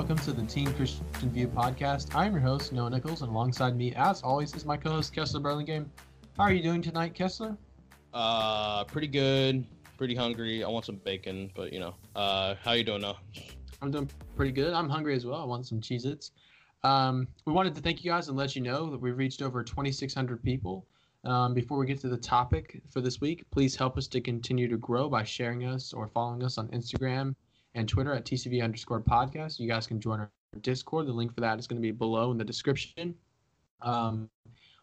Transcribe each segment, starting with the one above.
Welcome to the Teen Christian View podcast. I'm your host, Noah Nichols, and alongside me, as always, is my co-host Kessler Burlingame. How are you doing tonight, Kessler? Uh, pretty good. Pretty hungry. I want some bacon, but you know. Uh, how you doing now? I'm doing pretty good. I'm hungry as well. I want some Cheez-Its. Um, we wanted to thank you guys and let you know that we've reached over 2,600 people. Um, before we get to the topic for this week, please help us to continue to grow by sharing us or following us on Instagram and Twitter at TCV underscore podcast. You guys can join our Discord. The link for that is going to be below in the description. Um,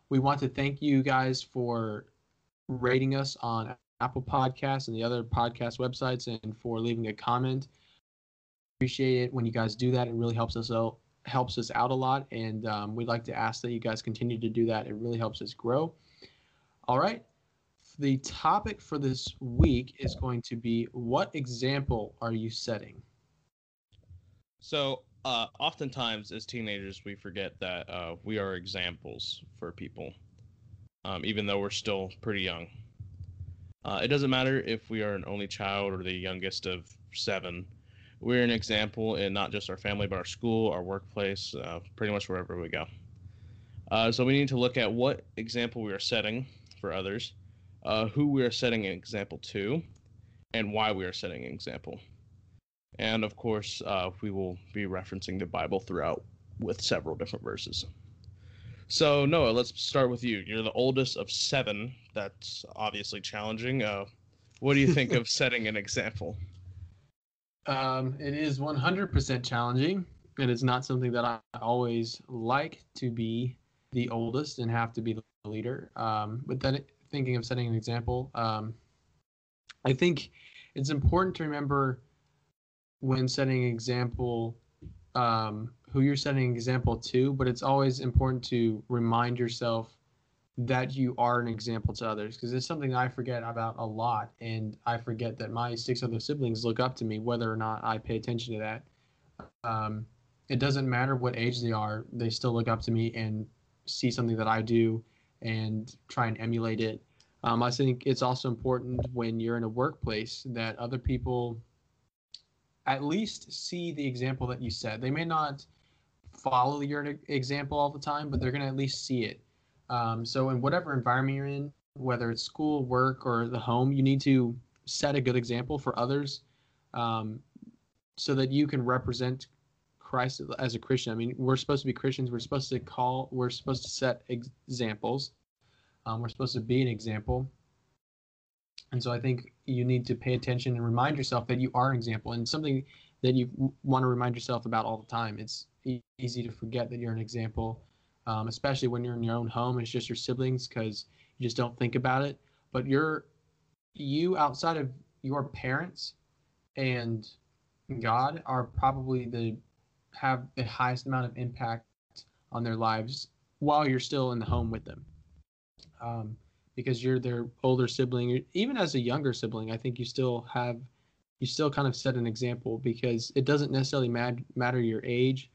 we want to thank you guys for rating us on Apple Podcasts and the other podcast websites and for leaving a comment. Appreciate it when you guys do that. It really helps us out helps us out a lot and um, we'd like to ask that you guys continue to do that it really helps us grow all right the topic for this week is going to be what example are you setting So, uh, oftentimes as teenagers, we forget that uh, we are examples for people, um, even though we're still pretty young. Uh, it doesn't matter if we are an only child or the youngest of seven. We're an example in not just our family, but our school, our workplace, uh, pretty much wherever we go. Uh, so we need to look at what example we are setting for others, uh, who we are setting an example to, and why we are setting an example. And of course, uh, we will be referencing the Bible throughout with several different verses. So, Noah, let's start with you. You're the oldest of seven. That's obviously challenging. Uh, what do you think of setting an example? Um, it is 100% challenging. and It is not something that I always like to be the oldest and have to be the leader. Um, but then thinking of setting an example, um, I think it's important to remember when setting an example um, who you're setting an example to, but it's always important to remind yourself that you are an example to others because it's something I forget about a lot. And I forget that my six other siblings look up to me, whether or not I pay attention to that. Um, it doesn't matter what age they are, they still look up to me and see something that I do and try and emulate it. Um, I think it's also important when you're in a workplace that other people at least see the example that you set. They may not follow your example all the time, but they're going to at least see it. Um, so, in whatever environment you're in, whether it's school, work, or the home, you need to set a good example for others um, so that you can represent Christ as a Christian. I mean, we're supposed to be Christians. We're supposed to call, we're supposed to set examples. Um, we're supposed to be an example. And so I think you need to pay attention and remind yourself that you are an example and something that you want to remind yourself about all the time. It's easy to forget that you're an example, um, especially when you're in your own home it's just your siblings because you just don't think about it. But you're you outside of your parents and God are probably the have the highest amount of impact on their lives while you're still in the home with them. Um, because you're their older sibling, even as a younger sibling, I think you still have, you still kind of set an example because it doesn't necessarily mad, matter your age,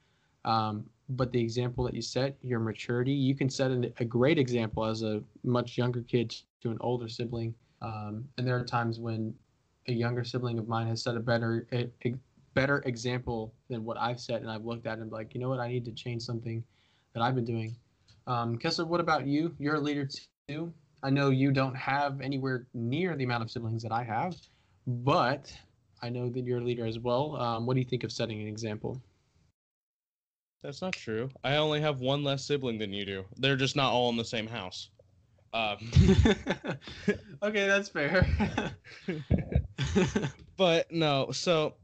um, but the example that you set, your maturity, you can set an, a great example as a much younger kid to an older sibling. Um, and there are times when a younger sibling of mine has set a better, a, better example than what I've set, and I've looked at and like, you know what, I need to change something that I've been doing. Um, Kessler, what about you? You're a leader too. I know you don't have anywhere near the amount of siblings that I have, but I know that you're a leader as well. Um, what do you think of setting an example? That's not true. I only have one less sibling than you do. They're just not all in the same house. Um, okay, that's fair. but no, so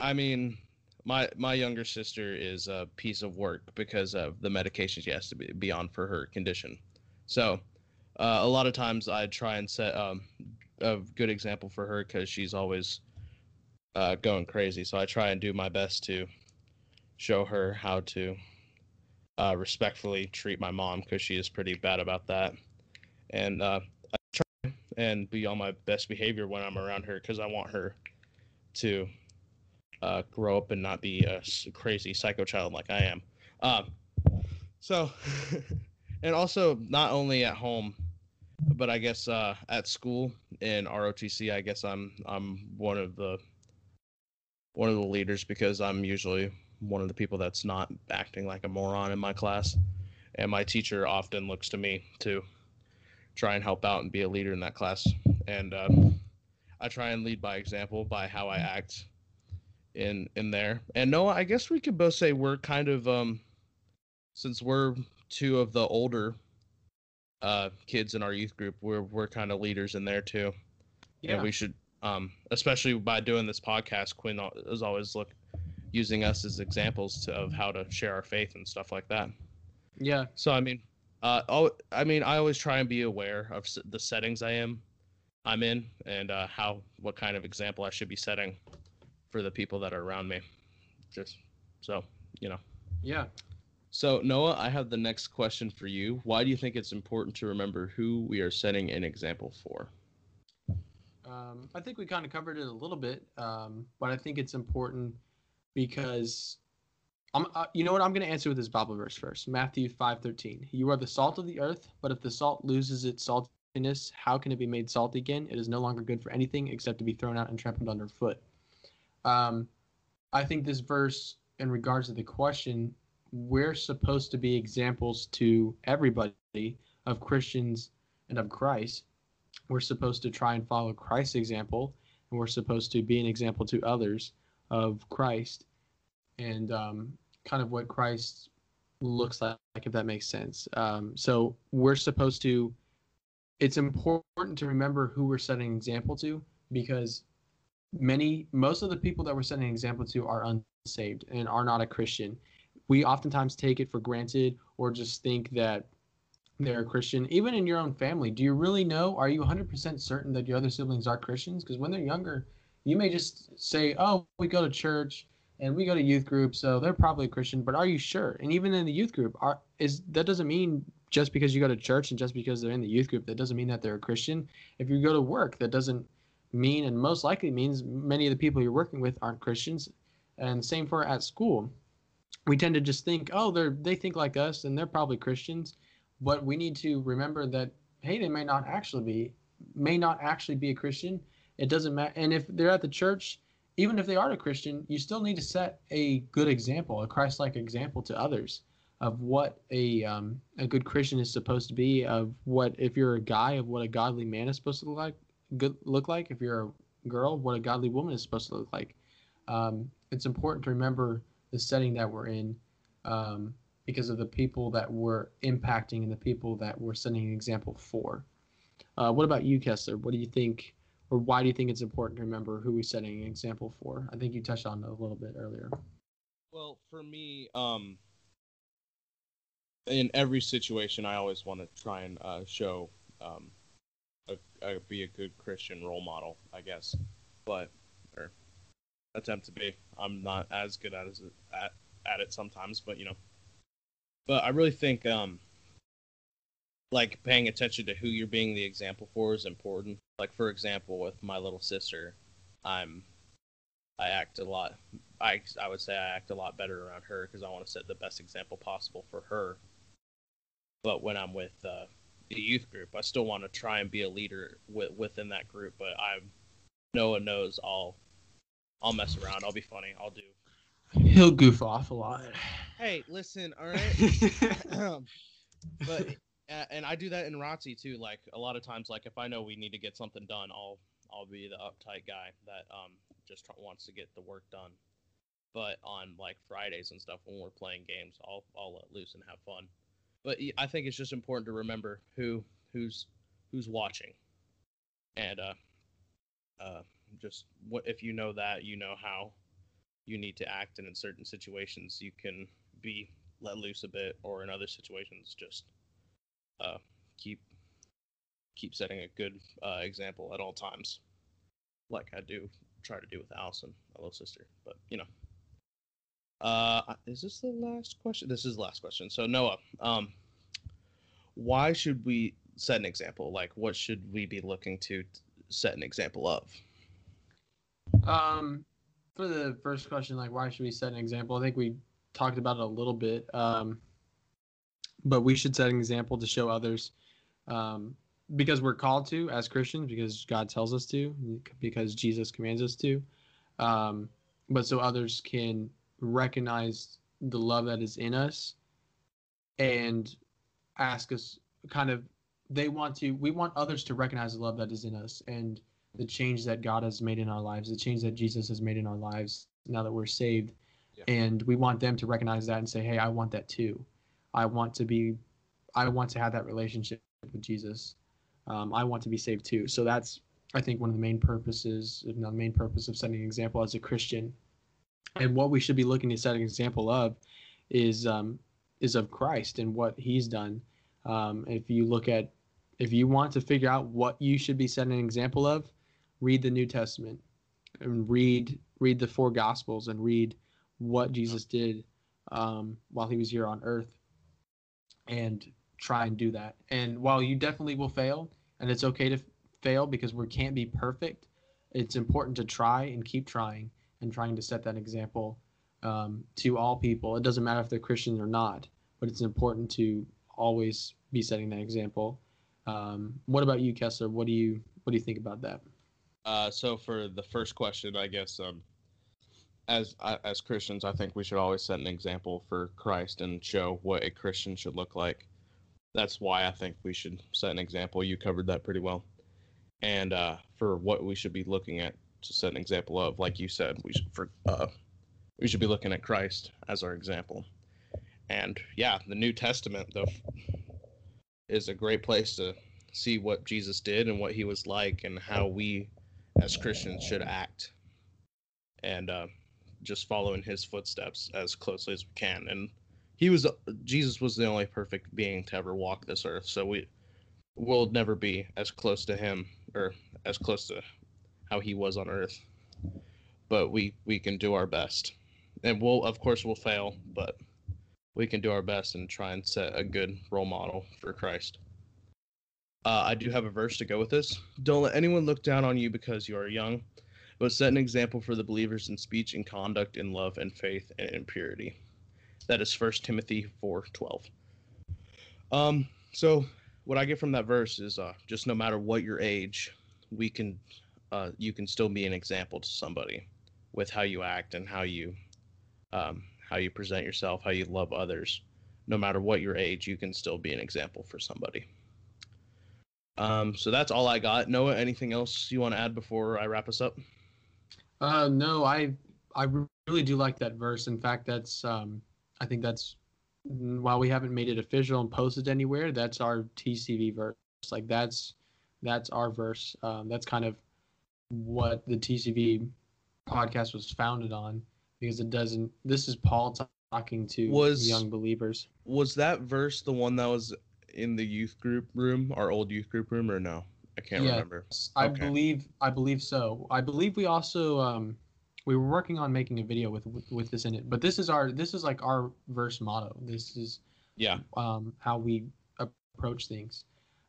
I mean, my my younger sister is a piece of work because of the medication she has to be, on for her condition. So uh, a lot of times I try and set um, a good example for her because she's always uh, going crazy. So I try and do my best to show her how to uh, respectfully treat my mom because she is pretty bad about that. And uh, I try and be on my best behavior when I'm around her because I want her to uh, grow up and not be a crazy psycho child like I am. Um, so, and also not only at home, but I guess uh, at school in ROTC, I guess I'm I'm one of the one of the leaders because I'm usually one of the people that's not acting like a moron in my class, and my teacher often looks to me to try and help out and be a leader in that class, and uh, I try and lead by example by how I act in in there. And Noah, I guess we could both say we're kind of um, since we're two of the older uh kids in our youth group, we're we're kind of leaders in there too. Yeah, and we should um, especially by doing this podcast, Quinn is always look using us as examples to, of how to share our faith and stuff like that. Yeah. So I mean, uh, I'll, I mean, I always try and be aware of the settings I am, I'm in, and uh, how what kind of example I should be setting for the people that are around me. Just so you know. Yeah. So Noah, I have the next question for you. Why do you think it's important to remember who we are setting an example for? Um, I think we kind of covered it a little bit, um, but I think it's important because I'm, uh, you know what? I'm going to answer with this Bible verse first. Matthew 5:13. You are the salt of the earth, but if the salt loses its saltiness, how can it be made salt again? It is no longer good for anything except to be thrown out and trampled underfoot. Um, I think this verse, in regards to the question, we're supposed to be examples to everybody of Christians and of Christ we're supposed to try and follow Christ's example, and we're supposed to be an example to others of Christ and um, kind of what Christ looks like, if that makes sense. Um, so we're supposed to. It's important to remember who we're setting an example to because many, most of the people that we're setting an example to are unsaved and are not a Christian. We oftentimes take it for granted or just think that they're a Christian, even in your own family. Do you really know? Are you 100% certain that your other siblings are Christians? Because when they're younger, you may just say, oh, we go to church and we go to youth group, so they're probably a Christian. But are you sure? And even in the youth group, are is that doesn't mean just because you go to church and just because they're in the youth group, that doesn't mean that they're a Christian. If you go to work, that doesn't mean, and most likely means many of the people you're working with aren't Christians. And same for at school. We tend to just think, oh, they're they think like us, and they're probably Christians but we need to remember that hey, they may not actually be may not actually be a Christian. It doesn't matter. And if they're at the church, even if they are a Christian, you still need to set a good example, a Christ-like example to others of what a um, a good Christian is supposed to be. Of what if you're a guy, of what a godly man is supposed to look like. Good look like. If you're a girl, what a godly woman is supposed to look like. Um, it's important to remember the setting that we're in. Um, because of the people that we're impacting and the people that we're setting an example for. Uh, what about you, Kessler? What do you think, or why do you think it's important to remember who we're setting an example for? I think you touched on it a little bit earlier. Well, for me, um, in every situation, I always want to try and uh, show, um, a, a, be a good Christian role model, I guess, but or attempt to be. I'm not as good at, at at it sometimes, but you know, but I really think um like paying attention to who you're being the example for is important. Like for example, with my little sister, I'm I act a lot. I I would say I act a lot better around her because I want to set the best example possible for her. But when I'm with uh, the youth group, I still want to try and be a leader w- within that group. But I, Noah knows I'll I'll mess around. I'll be funny. I'll do He'll goof off a lot. Hey, listen, all right. um, but and I do that in ROTC too. Like a lot of times, like if I know we need to get something done, I'll I'll be the uptight guy that um just wants to get the work done. But on like Fridays and stuff when we're playing games, I'll I'll let loose and have fun. But I think it's just important to remember who who's who's watching, and uh, uh, just what if you know that you know how you need to act, and in certain situations you can be let loose a bit, or in other situations just uh, keep keep setting a good uh, example at all times, like I do try to do with Allison, my little sister. But you know, uh, is this the last question? This is the last question. So Noah, um, why should we set an example? Like, what should we be looking to set an example of? Um, for the first question, like why should we set an example? I think we talked about it a little bit, um, but we should set an example to show others um, because we're called to as Christians, because God tells us to, because Jesus commands us to. Um, but so others can recognize the love that is in us and ask us kind of they want to we want others to recognize the love that is in us and the change that God has made in our lives, the change that Jesus has made in our lives now that we're saved. Yeah. And we want them to recognize that and say, "Hey, I want that too. I want to be I want to have that relationship with Jesus. Um, I want to be saved too." So that's I think one of the main purposes, if not the main purpose of setting an example as a Christian. And what we should be looking to set an example of is um, is of Christ and what He's done. Um, if you look at, if you want to figure out what you should be setting an example of, read the New Testament and read read the four Gospels and read what Jesus did um, while He was here on Earth, and try and do that. And while you definitely will fail, and it's okay to fail because we can't be perfect, it's important to try and keep trying and trying to set that example um, to all people. It doesn't matter if they're Christians or not, but it's important to always be setting that example. Um, what about you, Kessler? What do you what do you think about that? Uh, so for the first question, I guess um, as as Christians, I think we should always set an example for Christ and show what a Christian should look like. That's why I think we should set an example. You covered that pretty well and uh, for what we should be looking at to set an example of, like you said, we should for uh, we should be looking at Christ as our example. And yeah, the New Testament though is a great place to see what Jesus did and what he was like and how we as Christians should act. And uh, just follow in his footsteps as closely as we can. And he was Jesus was the only perfect being to ever walk this earth. So we will never be as close to him or as close to how he was on earth. But we we can do our best. And we'll of course we'll fail but we can do our best and try and set a good role model for christ. Uh, i do have a verse to go with this. Don't let anyone look down on you because you are young but set an example for the believers in speech and conduct in love and faith and in purity. That is First timothy 4 12 um so what I get from that verse is uh, just no matter what your age, we can uh, you can still be an example to somebody with how you act and how you um, how you present yourself, how you love others. No matter what your age, you can still be an example for somebody. Um, so that's all I got. Noah, anything else you want to add before I wrap us up? Uh, no, I I really do like that verse. In fact, that's um, I think that's while we haven't made it official and posted anywhere, that's our TCV verse. Like that's that's our verse. Um, that's kind of what the TCV podcast was founded on because it doesn't. This is Paul talking to was, young believers. Was that verse the one that was in the youth group room, our old youth group room, or no? I can't remember. I okay. believe I believe so. I believe we also um, we were working on making a video with, with, with this in it but this is our this is like our verse motto this is yeah um how we approach things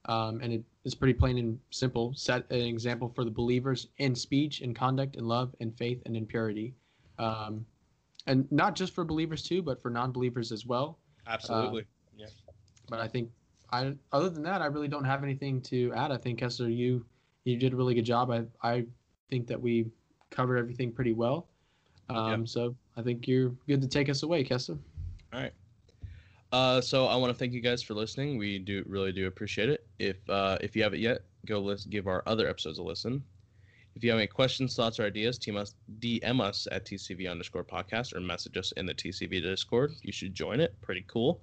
um and it is pretty plain and simple set an example for the believers in speech in conduct in love in faith and in purity um and not just for believers too but for non-believers as well absolutely uh, yeah but i think i other than that i really don't have anything to add i think kessler you you did a really good job i i think that we covered everything pretty well. Um, yep. So I think you're good to take us away, Kessa. All right. Uh, so I want to thank you guys for listening. We do really do appreciate it. If uh, if you haven't yet, go listen, give our other episodes a listen. If you have any questions, thoughts, or ideas, team us, DM us at TCV underscore podcast or message us in the TCV Discord. You should join it. Pretty cool.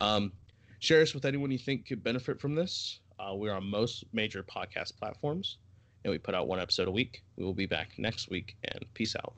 Um, share us with anyone you think could benefit from this. Uh, we're on most major podcast platforms and we put out one episode a week. We will be back next week, and peace out.